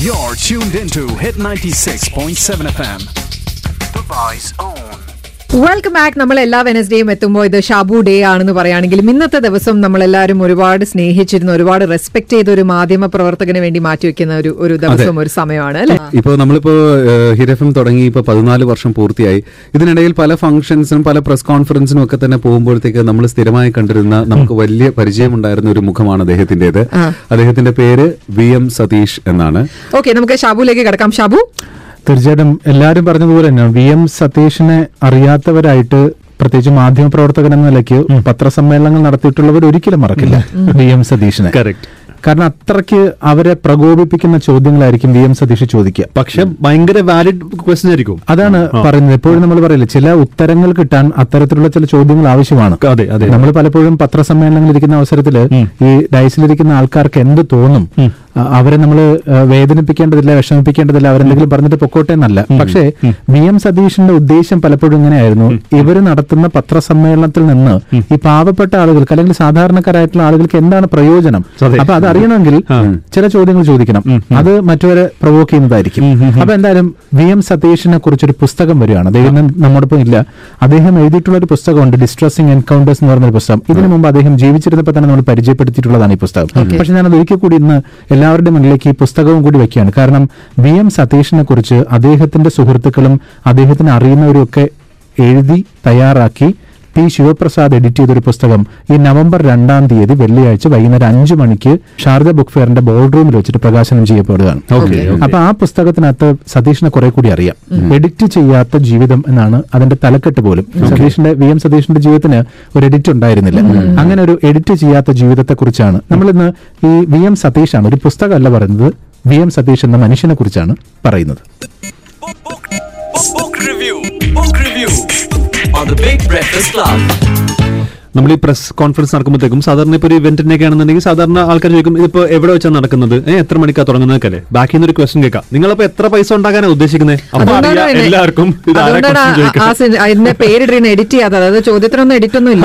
You're tuned into Hit 96.7 FM. Dubai's own. Welcome back നമ്മൾ എല്ലാ വെനസ്ഡേയും എത്തുമ്പോൾ ഇത് ഷാബു ഡേ ആണെന്ന് പറയുകയാണെങ്കിലും ഇന്നത്തെ ദിവസം നമ്മളെല്ലാവരും ഒരുപാട് സ്നേഹിച്ചിരുന്ന ഒരുപാട് റെസ്പെക്ട് ചെയ്ത ഒരു മാധ്യമ പ്രവർത്തകന് വേണ്ടി മാറ്റിവെക്കുന്ന ഒരു ഒരു ദിവസം ഒരു സമയമാണ് അല്ലെ? ഇപ്പോ നമ്മളിപ്പോ ഹിരഫം തുടങ്ങി ഇപ്പൊ പതിനാല് വർഷം പൂർത്തിയായി. ഇതിനിടയിൽ പല ഫംഗ്ഷൻസിനും പല പ്രസ് കോൺഫറൻസിനും ഒക്കെ തന്നെ പോകുമ്പോഴത്തേക്ക് നമ്മൾ സ്ഥിരമായി കണ്ടിരുന്ന നമുക്ക് വലിയ പരിചയമുണ്ടായിരുന്ന ഒരു മുഖമാണ് അദ്ദേഹത്തിന്റെത്. അദ്ദേഹത്തിന്റെ പേര് വി എം സതീഷ് എന്നാണ്. ഓക്കെ നമുക്ക് ഷാബുലേക്ക് കിടക്കാം. ഷാബു തീർച്ചയായിട്ടും എല്ലാവരും പറഞ്ഞതുപോലെ തന്നെ വി എം സതീഷിനെ അറിയാത്തവരായിട്ട് പ്രത്യേകിച്ച് മാധ്യമപ്രവർത്തകൻ എന്ന നിലയ്ക്ക് പത്രസമ്മേളനങ്ങൾ നടത്തിയിട്ടുള്ളവർ ഒരിക്കലും മറക്കില്ല വി എം സതീഷിനെ. കാരണം അത്രയ്ക്ക് അവരെ പ്രകോപിപ്പിക്കുന്ന ചോദ്യങ്ങളായിരിക്കും വി എം സതീഷ് ചോദിക്കുക. പക്ഷെ ഭയങ്കര വാലിഡ് ക്വസ്റ്റ്യൻ ആയിരിക്കും. അതാണ് പറയുന്നത്. എപ്പോഴും നമ്മൾ പറയില്ല ചില ഉത്തരങ്ങൾ കിട്ടാൻ അത്തരത്തിലുള്ള ചില ചോദ്യങ്ങൾ ആവശ്യമാണ്. നമ്മൾ പലപ്പോഴും പത്രസമ്മേളനങ്ങളിൽ ഇരിക്കുന്ന അവസരത്തിൽ ഈ ഡൈസിലിരിക്കുന്ന ആൾക്കാർക്ക് എന്ത് തോന്നും? അവരെ നമ്മൾ വേദനിപ്പിക്കേണ്ടതില്ല വിഷമിപ്പിക്കേണ്ടതില്ല അവരെന്തെങ്കിലും പറഞ്ഞിട്ട് പൊക്കോട്ടെ എന്നല്ല. പക്ഷേ വി എം സതീഷിന്റെ ഉദ്ദേശം പലപ്പോഴും ഇങ്ങനെയായിരുന്നു. ഇവർ നടത്തുന്ന പത്രസമ്മേളനത്തിൽ നിന്ന് ഈ പാവപ്പെട്ട ആളുകൾക്ക് അല്ലെങ്കിൽ സാധാരണക്കാരായിട്ടുള്ള ആളുകൾക്ക് എന്താണ് പ്രയോജനം. അപ്പൊ അത് അറിയണമെങ്കിൽ ചില ചോദ്യങ്ങൾ ചോദിക്കണം. അത് മറ്റവരെ പ്രൊവോക്ക് ചെയ്യുന്നതായിരിക്കും. അപ്പൊ എന്തായാലും വി എം സതീഷിനെ കുറിച്ചൊരു പുസ്തകം വരികയാണ്. അദ്ദേഹം നമ്മോടൊപ്പം ഇല്ല. അദ്ദേഹം എഴുതിയിട്ടുള്ള ഒരു പുസ്തകമുണ്ട് ഡിസ്ട്രസിംഗ് എൻകൗണ്ടേഴ്സ് എന്ന് പറഞ്ഞൊരു പുസ്തകം. ഇതിനു മുമ്പ് അദ്ദേഹം ജീവിച്ചിരുന്നപ്പോൾ തന്നെ നമ്മൾ പരിചയപ്പെടുത്തിയിട്ടുള്ളതാണ് ഈ പുസ്തകം. പക്ഷെ ഞാനത് ഒരിക്കൽ കൂടി ഇന്ന് എല്ലാവരുടെയും മുന്നിലേക്ക് ഈ പുസ്തകവും കൂടി വെക്കുകയാണ്. കാരണം വി എം സതീഷിനെ കുറിച്ച് അദ്ദേഹത്തിന്റെ സുഹൃത്തുക്കളും അദ്ദേഹത്തിന് അറിയുന്നവരും ഒക്കെ എഴുതി തയ്യാറാക്കി പി ശിവപ്രസാദ് എഡിറ്റ് ചെയ്തൊരു പുസ്തകം ഈ നവംബർ രണ്ടാം തീയതി വെള്ളിയാഴ്ച വൈകുന്നേരം അഞ്ചു മണിക്ക് ശാരദ ബുക്ക് ഫെയറിന്റെ ബോർഡ് റൂമിൽ വെച്ചിട്ട് പ്രകാശനം ചെയ്യപ്പെടുകയാണ്. അപ്പൊ ആ പുസ്തകത്തിനകത്ത് സതീഷിനെ കുറെ കൂടി അറിയാം. എഡിറ്റ് ചെയ്യാത്ത ജീവിതം എന്നാണ് അതിന്റെ തലക്കെട്ട് പോലും. സതീഷിന്റെ വി എം സതീഷിന്റെ ജീവിതത്തിന് ഒരു എഡിറ്റ് ഉണ്ടായിരുന്നില്ല. അങ്ങനെ ഒരു എഡിറ്റ് ചെയ്യാത്ത ജീവിതത്തെ കുറിച്ചാണ്. നമ്മൾ ഇന്ന് ഈ വി എം സതീഷാണ് ഒരു പുസ്തകമല്ല പറയുന്നത് വി എം സതീഷ് എന്ന മനുഷ്യനെ കുറിച്ചാണ് പറയുന്നത്. the Big Breakfast Club. നമ്മൾ ഈ പ്രസ് കോൺഫറൻസ് നടക്കുമ്പോഴത്തേക്കും സാധാരണ ഇപ്പോൾ ഒരു ഇവന്റിനൊക്കെ ആണെന്നുണ്ടെങ്കിൽ സാധാരണ ആൾക്കാർ ചോദിക്കും ഇതിപ്പോ എവിടെ വെച്ചാണ് നടക്കുന്നത്? എത്ര മണിക്കാ തുടങ്ങുന്നതൊക്കെ അല്ലേ ബാക്കി ഒരു ക്വസ്റ്റൻ കേൾക്കാം. നിങ്ങളപ്പോ എത്ര പൈസ ഉണ്ടാക്കാനാണ് ഉദ്ദേശിക്കുന്നത് അപ്പൊ എല്ലാവർക്കും അതിന്റെ എഡിറ്റ് ചെയ്യാതെ അതായത് ചോദ്യത്തിനൊന്നും എഡിറ്റ് ഒന്നും ഇല്ല.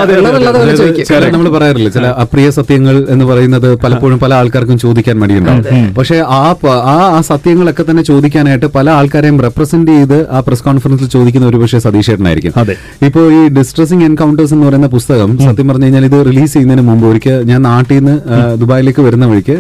നമ്മൾ പറയാറില്ല ചില അപ്രിയ സത്യങ്ങൾ എന്ന് പറയുന്നത് പലപ്പോഴും പല ആൾക്കാർക്കും ചോദിക്കാൻ മടിയുണ്ടാവും. പക്ഷേ ആ ആ സത്യങ്ങളൊക്കെ തന്നെ ചോദിക്കാനായിട്ട് പല ആൾക്കാരെയും റെപ്രസെന്റ് ചെയ്ത് ആ പ്രസ് കോൺഫറൻസിൽ ചോദിക്കുന്ന ഒരു പക്ഷേ സതീഷേട്ടനായിരിക്കും ഇപ്പോൾ ഇപ്പോ ഈ ഡിസ്ട്രസിംഗ് എൻകൗണ്ടേഴ്സ് എന്ന് പറയുന്ന പുസ്തകം സത്യം പറഞ്ഞു കഴിഞ്ഞാൽ ഇത് റിലീസ് ചെയ്യുന്നതിന് മുമ്പ് ഒരിക്കൽ ഞാൻ നാട്ടിൽ നിന്ന് ദുബായിലേക്ക് വരുന്ന വഴിക്ക്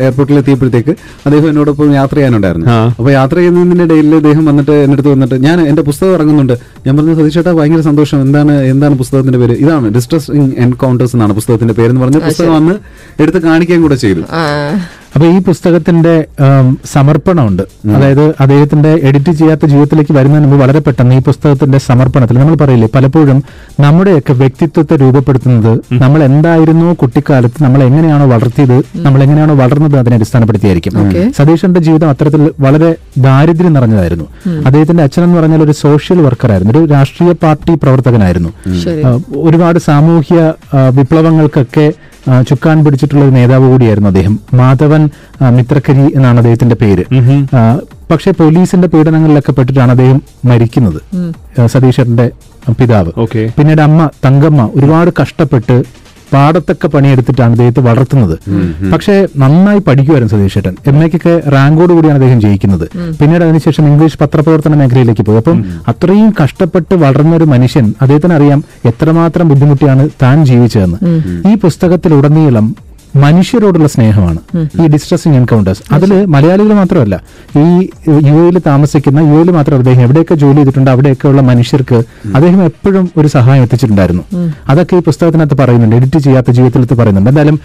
എയർപോർട്ടിൽ എത്തിയപ്പോഴത്തേക്ക് അദ്ദേഹം എന്നോടൊപ്പം യാത്ര ചെയ്യാനുണ്ടായിരുന്നു. ആ. അപ്പൊ യാത്ര ചെയ്യുന്നതിന്റെ ഇടയിൽ അദ്ദേഹം വന്നിട്ട് എന്റെ അടുത്ത് വന്നിട്ട് ഞാൻ എന്റെ പുസ്തകം ഇറങ്ങുന്നുണ്ട്. ഞാൻ പറഞ്ഞു സതീഷ് ചേട്ടാ ഭയങ്കര സന്തോഷം. എന്താണ് എന്താണ് പുസ്തകത്തിന്റെ പേര്? ഇതാണ് ഡിസ്ട്രസിംഗ് എൻകൗണ്ടേഴ്സ് എന്നാണ് പുസ്തകത്തിന്റെ പേര് എന്ന് പറഞ്ഞ പുസ്തകം വന്ന് എടുത്ത് കാണിക്കാൻ കൂടെ ചെയ്തു. അപ്പൊ ഈ പുസ്തകത്തിന്റെ സമർപ്പണമുണ്ട്. അതായത് അദ്ദേഹത്തിന്റെ എഡിറ്റ് ചെയ്യാത്ത ജീവിതത്തിലേക്ക് വരുന്നതിന് മുമ്പ് വളരെ പെട്ടെന്ന് ഈ പുസ്തകത്തിന്റെ സമർപ്പണത്തിൽ നമ്മൾ പറയില്ലേ പലപ്പോഴും നമ്മുടെയൊക്കെ വ്യക്തിത്വത്തെ രൂപപ്പെടുത്തുന്നത് നമ്മൾ എന്തായിരുന്നോ കുട്ടിക്കാലത്ത് നമ്മൾ എങ്ങനെയാണോ വളർത്തിയത് നമ്മൾ എങ്ങനെയാണോ വളർന്നത് അതിനെ അടിസ്ഥാനപ്പെടുത്തിയായിരിക്കും. സതീഷിന്റെ ജീവിതം അത്തരത്തിൽ വളരെ ദാരിദ്ര്യം നിറഞ്ഞതായിരുന്നു. അദ്ദേഹത്തിന്റെ അച്ഛൻ എന്ന് പറഞ്ഞാൽ ഒരു സോഷ്യൽ വർക്കറായിരുന്നു ഒരു രാഷ്ട്രീയ പാർട്ടി പ്രവർത്തകനായിരുന്നു. ഒരുപാട് സാമൂഹ്യ വിപ്ലവങ്ങൾക്കൊക്കെ ചുക്കാൻ പിടിച്ചിട്ടുള്ള ഒരു നേതാവ് കൂടിയായിരുന്നു അദ്ദേഹം. മാധവൻ മിത്രക്കരി എന്നാണ് അദ്ദേഹത്തിന്റെ പേര്. പക്ഷെ പോലീസിന്റെ പീഡനങ്ങളിലൊക്കെ പെട്ടിട്ടാണ് അദ്ദേഹം മരിക്കുന്നത്. സതീശ്വരന്റെ പിതാവ്. പിന്നീട് അമ്മ തങ്കമ്മ ഒരുപാട് കഷ്ടപ്പെട്ട് പാടത്തൊക്കെ പണിയെടുത്തിട്ടാണ് അദ്ദേഹത്തെ വളർത്തുന്നത്. പക്ഷേ നന്നായി പഠിക്കുമായിരുന്നു സതീഷേട്ടൻ എം എക്കൊക്കെ റാങ്കോട് കൂടിയാണ് അദ്ദേഹം ജയിക്കുന്നത്. പിന്നീട് അതിനുശേഷം ഇംഗ്ലീഷ് പത്രപ്രവർത്തന മേഖലയിലേക്ക് പോയി. അപ്പം അത്രയും കഷ്ടപ്പെട്ട് വളർന്ന ഒരു മനുഷ്യൻ അദ്ദേഹത്തിന് അറിയാം എത്രമാത്രം ബുദ്ധിമുട്ടിയാണ് താൻ ജീവിച്ചതെന്ന്. ഈ പുസ്തകത്തിലുടനീളം മനുഷ്യരോടുള്ള സ്നേഹമാണ്. ഈ ഡിസ്ട്രസിങ് എൻകൗണ്ടേഴ്സ് അതിൽ മലയാളികൾ മാത്രമല്ല ഈ യു എയിൽ താമസിക്കുന്ന യു എയിൽ മാത്രം അദ്ദേഹം എവിടെയൊക്കെ ജോലി ചെയ്തിട്ടുണ്ട് അവിടെയൊക്കെ ഉള്ള മനുഷ്യർക്ക് അദ്ദേഹം എപ്പോഴും ഒരു സഹായം എത്തിച്ചിട്ടുണ്ടായിരുന്നു. അതൊക്കെ ഈ പുസ്തകത്തിനകത്ത് പറയുന്നുണ്ട് എഡിറ്റ് ചെയ്യാത്ത ജീവിതത്തിലത്ത് പറയുന്നുണ്ട്. എന്തായാലും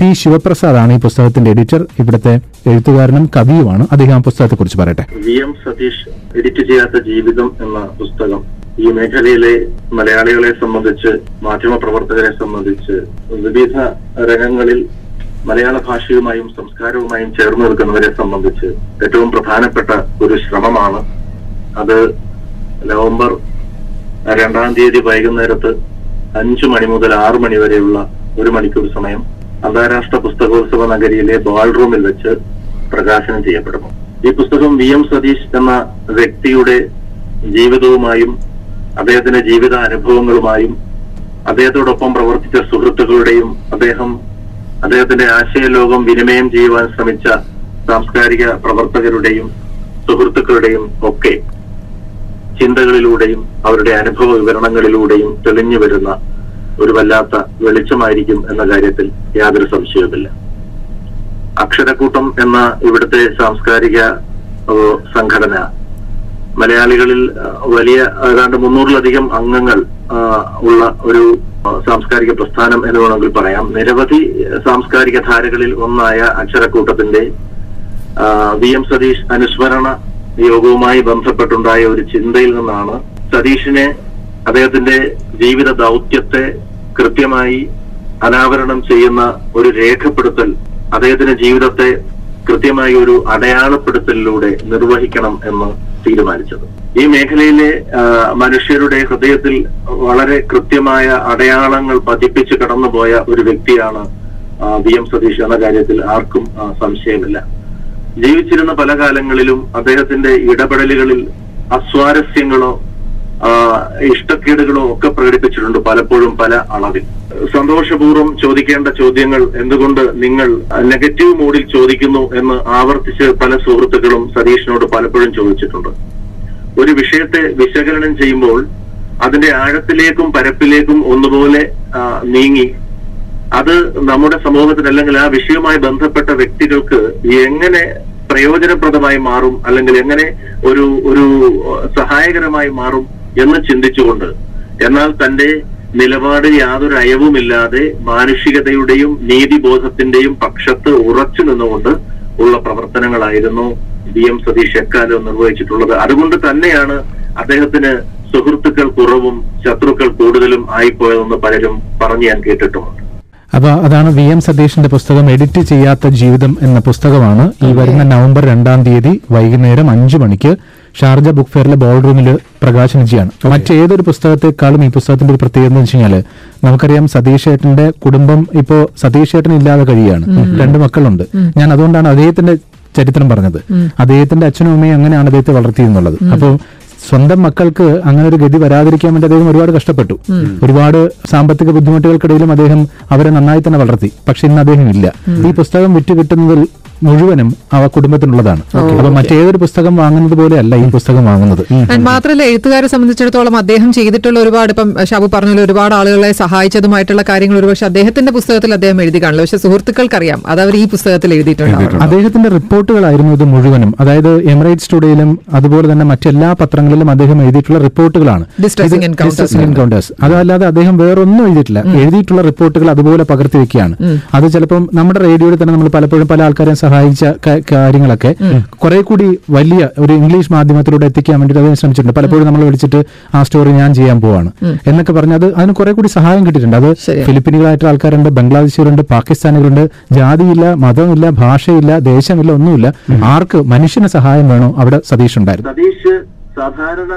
പി ശിവപ്രസാദ് ആണ് ഈ പുസ്തകത്തിന്റെ എഡിറ്റർ. ഇവിടുത്തെ എഴുത്തുകാരനും കവിയുമാണ്. അദ്ദേഹം ആ പുസ്തകത്തെ കുറിച്ച് പറയട്ടെ. വി എം സതീഷ് എഡിറ്റ് ചെയ്യാത്ത ജീവിതം എന്ന പുസ്തകം. ഈ മേഖലയിലെ മലയാളികളെ സംബന്ധിച്ച് മാധ്യമപ്രവർത്തകരെ സംബന്ധിച്ച് വിവിധ രംഗങ്ങളിൽ മലയാള ഭാഷയുമായും സംസ്കാരവുമായും ചേർന്ന് നിൽക്കുന്നവരെ സംബന്ധിച്ച് ഏറ്റവും പ്രധാനപ്പെട്ട ഒരു ശ്രമമാണ്. അത് നവംബർ രണ്ടാം തീയതി വൈകുന്നേരത്ത് അഞ്ചു മണി മുതൽ ആറു മണി വരെയുള്ള ഒരു മണിക്കൂർ സമയം അന്താരാഷ്ട്ര പുസ്തകോത്സവ നഗരിയിലെ ബാൾ റൂമിൽ വെച്ച് പ്രകാശനം ചെയ്യപ്പെടുന്നു. ഈ പുസ്തകം വി എം സതീഷ് എന്ന വ്യക്തിയുടെ ജീവിതവുമായും അദ്ദേഹത്തിന്റെ ജീവിത അനുഭവങ്ങളുമായും അദ്ദേഹത്തോടൊപ്പം പ്രവർത്തിച്ച സുഹൃത്തുക്കളുടെയും അദ്ദേഹം അദ്ദേഹത്തിന്റെ ആശയലോകം വിനിമയം ചെയ്യുവാൻ ശ്രമിച്ച സാംസ്കാരിക പ്രവർത്തകരുടെയും സുഹൃത്തുക്കളുടെയും ഒക്കെ ചിന്തകളിലൂടെയും അവരുടെ അനുഭവ വിവരണങ്ങളിലൂടെയും തെളിഞ്ഞു വരുന്ന ഒരു വല്ലാത്ത വെളിച്ചമായിരിക്കും എന്ന കാര്യത്തിൽ യാതൊരു സംശയവുമില്ല. അക്ഷരക്കൂട്ടം എന്ന ഇവിടുത്തെ സാംസ്കാരിക സംഘടന മലയാളികളിൽ വലിയ ഏതാണ്ട് മുന്നൂറിലധികം അംഗങ്ങൾ ഉള്ള ഒരു സാംസ്കാരിക പ്രസ്ഥാനം എന്ന് വേണമെങ്കിൽ പറയാം. നിരവധി സാംസ്കാരിക ധാരകളിൽ ഒന്നായ അക്ഷരക്കൂട്ടത്തിന്റെ വി എം സതീഷ് അനുസ്മരണ യോഗവുമായി ബന്ധപ്പെട്ടുണ്ടായ ഒരു ചിന്തയിൽ നിന്നാണ് സതീഷിനെ അദ്ദേഹത്തിന്റെ ജീവിത ദൗത്യത്തെ കൃത്യമായി അനാവരണം ചെയ്യുന്ന ഒരു രേഖപ്പെടുത്തൽ അദ്ദേഹത്തിന്റെ ജീവിതത്തെ കൃത്യമായി ഒരു അടയാളപ്പെടുത്തലിലൂടെ നിർവഹിക്കണം എന്ന് തീരുമാനിച്ചത്. ഈ മേഖലയിലെ മനുഷ്യരുടെ ഹൃദയത്തിൽ വളരെ കൃത്യമായ അടയാളങ്ങൾ പതിപ്പിച്ച് കടന്നുപോയ ഒരു വ്യക്തിയാണ് വി. എം. സതീഷ് എന്ന കാര്യത്തിൽ ആർക്കും സംശയമില്ല. ജീവിച്ചിരുന്ന പല കാലങ്ങളിലും അദ്ദേഹത്തിന്റെ ഇടപെടലുകളിൽ അസ്വാരസ്യങ്ങളോ ഇഷ്ടക്കേടുകളോ ഒക്കെ പ്രകടിപ്പിച്ചിട്ടുണ്ട് പലപ്പോഴും പല അളവിൽ. സന്തോഷപൂർവം ചോദിക്കേണ്ട ചോദ്യങ്ങൾ എന്തുകൊണ്ട് നിങ്ങൾ നെഗറ്റീവ് മൂഡിൽ ചോദിക്കുന്നു എന്ന് ആവർത്തിച്ച് പല സുഹൃത്തുക്കളും സതീഷിനോട് പലപ്പോഴും ചോദിച്ചിട്ടുണ്ട്. ഒരു വിഷയത്തെ വിശകലനം ചെയ്യുമ്പോൾ അതിന്റെ ആഴത്തിലേക്കും പരപ്പിലേക്കും ഒന്നുപോലെ നീങ്ങി അത് നമ്മുടെ സമൂഹത്തിന് അല്ലെങ്കിൽ ആ വിഷയവുമായി ബന്ധപ്പെട്ട വ്യക്തികൾക്ക് എങ്ങനെ പ്രയോജനപ്രദമായി മാറും അല്ലെങ്കിൽ എങ്ങനെ ഒരു ഒരു സഹായകരമായി മാറും എന്ന് ചിന്തിച്ചുകൊണ്ട് എന്നാൽ തന്റെ നിലപാട് യാതൊരു അയവുമില്ലാതെ മാനുഷികതയുടെയും നീതിബോധത്തിന്റെയും പക്ഷത്ത് ഉറച്ചു നിന്നുകൊണ്ട് ഉള്ള പ്രവർത്തനങ്ങളായിരുന്നു ബി എം സതീഷ് എക്കാലം നിർവഹിച്ചിട്ടുള്ളത്. അതുകൊണ്ട് തന്നെയാണ് അദ്ദേഹത്തിന് സുഹൃത്തുക്കൾ കുറവും ശത്രുക്കൾ കൂടുതലും ആയിപ്പോയതെന്ന് പലരും പറഞ്ഞു ഞാൻ കേട്ടിട്ടുമുണ്ട്. അപ്പൊ അതാണ് വി എം സതീഷിന്റെ പുസ്തകം എഡിറ്റ് ചെയ്യാത്ത ജീവിതം എന്ന പുസ്തകമാണ് ഈ വരുന്ന നവംബർ രണ്ടാം തീയതി വൈകുന്നേരം അഞ്ചു മണിക്ക് ഷാർജ ബുക്ക് ഫെയറിലെ ബോൾ റൂമിൽ പ്രകാശനം ചെയ്യാണ് മറ്റേതൊരു പുസ്തകത്തെക്കാളും ഈ പുസ്തകത്തിന്റെ ഒരു പ്രത്യേകത എന്ന് വെച്ച് നമുക്കറിയാം സതീഷ് ഏട്ടന്റെ കുടുംബം ഇപ്പോ സതീഷ് ഏട്ടൻ ഇല്ലാതെ കഴിയാണ് രണ്ട് മക്കളുണ്ട്. ഞാൻ അതുകൊണ്ടാണ് അദ്ദേഹത്തിന്റെ ചരിത്രം പറഞ്ഞത്. അദ്ദേഹത്തിന്റെ അച്ഛനും അമ്മയും അങ്ങനെയാണ് അദ്ദേഹത്തെ വളർത്തിയെന്നുള്ളത് അപ്പോൾ സ്വന്തം മക്കൾക്ക് അങ്ങനെ ഒരു ഗതി വരാതിരിക്കാൻ വേണ്ടി അദ്ദേഹം ഒരുപാട് കഷ്ടപ്പെട്ടു. ഒരുപാട് സാമ്പത്തിക ബുദ്ധിമുട്ടുകൾക്കിടയിലും അദ്ദേഹം അവരെ നന്നായി തന്നെ വളർത്തി. പക്ഷെ ഇന്ന് അദ്ദേഹം ഇല്ല. ഈ പുസ്തകം വിറ്റ് കിട്ടുന്നതിൽ മുഴുവനും അവ കുടുംബത്തിനുള്ളതാണ്. അപ്പൊ മറ്റേതൊരു പുസ്തകം വാങ്ങുന്നത് പോലെ അല്ല ഈ പുസ്തകം വാങ്ങുന്നത്. And മാത്രമല്ല എഴുത്തുകാരെ സംബന്ധിച്ചിടത്തോളം അദ്ദേഹം ചെയ്തിട്ടുള്ള ഒരുപാട് ഇപ്പം ഷാബു പറഞ്ഞ ഒരുപാട് ആളുകളെ സഹായിച്ചതുമായിട്ടുള്ള കാര്യങ്ങൾ ഒരുപക്ഷെ അദ്ദേഹത്തിന്റെ പുസ്തകത്തിൽ അദ്ദേഹം എഴുതി കാണില്ല പക്ഷെ സുഹൃത്തുക്കൾക്കറിയാം അത് അവർ ഈ പുസ്തകത്തിൽ എഴുതിയിട്ടുണ്ട്. അദ്ദേഹത്തിന്റെ റിപ്പോർട്ടുകളായിരുന്നു ഇത് മുഴുവനും. അതായത് എമിറേറ്റ്സ് ടുഡേയിലും അതുപോലെ തന്നെ മറ്റെല്ലാ പത്രങ്ങളിലും അദ്ദേഹം എഴുതിയിട്ടുള്ള റിപ്പോർട്ടുകളാണ്. അതല്ലാതെ അദ്ദേഹം വേറൊന്നും എഴുതിയിട്ടില്ല. എഴുതിയിട്ടുള്ള റിപ്പോർട്ടുകൾ അതുപോലെ പകർത്തി വെക്കുകയാണ്. അത് ചിലപ്പം നമ്മുടെ റേഡിയോയിൽ തന്നെ നമ്മൾ പലപ്പോഴും പല ആൾക്കാരെയും സഹായിച്ച കാര്യങ്ങളൊക്കെ കുറെ കൂടി വലിയ ഒരു ഇംഗ്ലീഷ് മാധ്യമത്തിലൂടെ എത്തിക്കാൻ വേണ്ടിയിട്ട് അദ്ദേഹം ശ്രമിച്ചിട്ടുണ്ട്. പലപ്പോഴും നമ്മൾ വിളിച്ചിട്ട് ആ സ്റ്റോറി ഞാൻ ചെയ്യാൻ പോവാണ്. എന്നൊക്കെ പറഞ്ഞ് അത് അതിന് കുറെ കൂടി സഹായം കിട്ടിയിട്ടുണ്ട്. അത് ഫിലിപ്പീനുകളായിട്ട് ഫിലിപ്പീനുകളായിട്ടുള്ള ആൾക്കാരുണ്ട് ബംഗ്ലാദേശികളുണ്ട് പാകിസ്ഥാനികളുണ്ട്. ജാതിയില്ല മതമില്ല ഭാഷയില്ല ദേശമില്ല ഒന്നുമില്ല. ആർക്ക് മനുഷ്യന് സഹായം വേണോ അവിടെ സതീഷ് ഉണ്ടായിരുന്നു. സതീഷ് സാധാരണ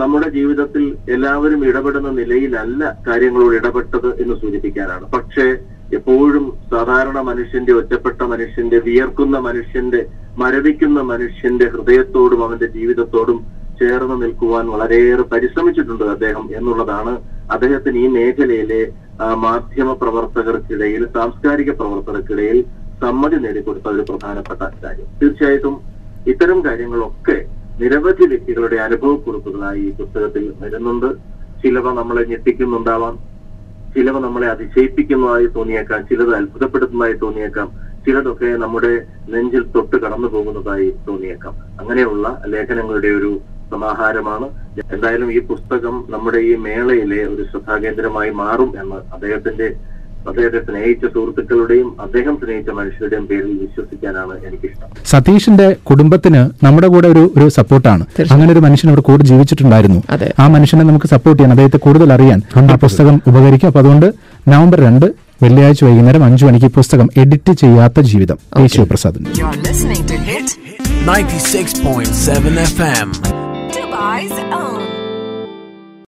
നമ്മുടെ ജീവിതത്തിൽ എല്ലാവരും ഇടപെടുന്ന നിലയിലല്ല കാര്യങ്ങളോട് ഇടപെട്ടത് എന്ന് സൂചിപ്പിക്കാനാണ്. പക്ഷേ എപ്പോഴും സാധാരണ മനുഷ്യന്റെ ഒറ്റപ്പെട്ട മനുഷ്യന്റെ വിയർക്കുന്ന മനുഷ്യന്റെ മരവിക്കുന്ന മനുഷ്യന്റെ ഹൃദയത്തോടും അവന്റെ ജീവിതത്തോടും ചേർന്ന് നിൽക്കുവാൻ വളരെയേറെ പരിശ്രമിച്ചിട്ടുണ്ട് അദ്ദേഹം എന്നുള്ളതാണ് അദ്ദേഹത്തിന് ഈ മേഖലയിലെ മാധ്യമ പ്രവർത്തകർക്കിടയിൽ സാംസ്കാരിക പ്രവർത്തകർക്കിടയിൽ സമ്മതി നേടിക്കൊടുത്ത ഒരു പ്രധാനപ്പെട്ട കാര്യം. തീർച്ചയായിട്ടും ഇത്തരം കാര്യങ്ങളൊക്കെ നിരവധി വ്യക്തികളുടെ അനുഭവക്കുറിപ്പുകളായി ഈ പുസ്തകത്തിൽ വരുന്നുണ്ട്. ചിലവ നമ്മളെ ഞെട്ടിക്കുന്നുണ്ടാവാം. ചിലവ നമ്മളെ അതിശയിപ്പിക്കുന്നതായി തോന്നിയേക്കാം ചിലത് അത്ഭുതപ്പെടുത്തുന്നതായി തോന്നിയേക്കാം ചിലതൊക്കെ നമ്മുടെ നെഞ്ചിൽ തൊട്ട് കടന്നു പോകുന്നതായി തോന്നിയേക്കാം. അങ്ങനെയുള്ള ലേഖനങ്ങളുടെ ഒരു സമാഹാരമാണ്. എന്തായാലും ഈ പുസ്തകം നമ്മുടെ ഈ മേളയിലെ ഒരു ശ്രദ്ധാകേന്ദ്രമായി മാറും എന്ന് അദ്ദേഹത്തിന്റെ അദ്ദേഹത്തെ സ്നേഹിച്ച സുഹൃത്തുക്കളുടെയും അദ്ദേഹം സ്നേഹിച്ച മനുഷ്യരുടെയും പേരിൽ വിശ്വസിക്കാനാണ് എനിക്കിഷ്ടം. സതീഷിന്റെ കുടുംബത്തിന് നമ്മുടെ കൂടെ ഒരു ഒരു സപ്പോർട്ടാണ്. അങ്ങനെ ഒരു മനുഷ്യൻ അവിടെ കൂടെ ജീവിച്ചിട്ടുണ്ടായിരുന്നു. ആ മനുഷ്യനെ നമുക്ക് സപ്പോർട്ട് ചെയ്യാൻ അദ്ദേഹത്തെ കൂടുതൽ അറിയാൻ ആ പുസ്തകം ഉപകരിക്കും. അപ്പൊ അതുകൊണ്ട് നവംബർ രണ്ട് വെള്ളിയാഴ്ച വൈകുന്നേരം അഞ്ചു മണിക്ക് പുസ്തകം എഡിറ്റ് ചെയ്യാത്ത ജീവിതം. ശിവപ്രസാദിന്റെ You're listening to Hit 96.7 FM. Dubai's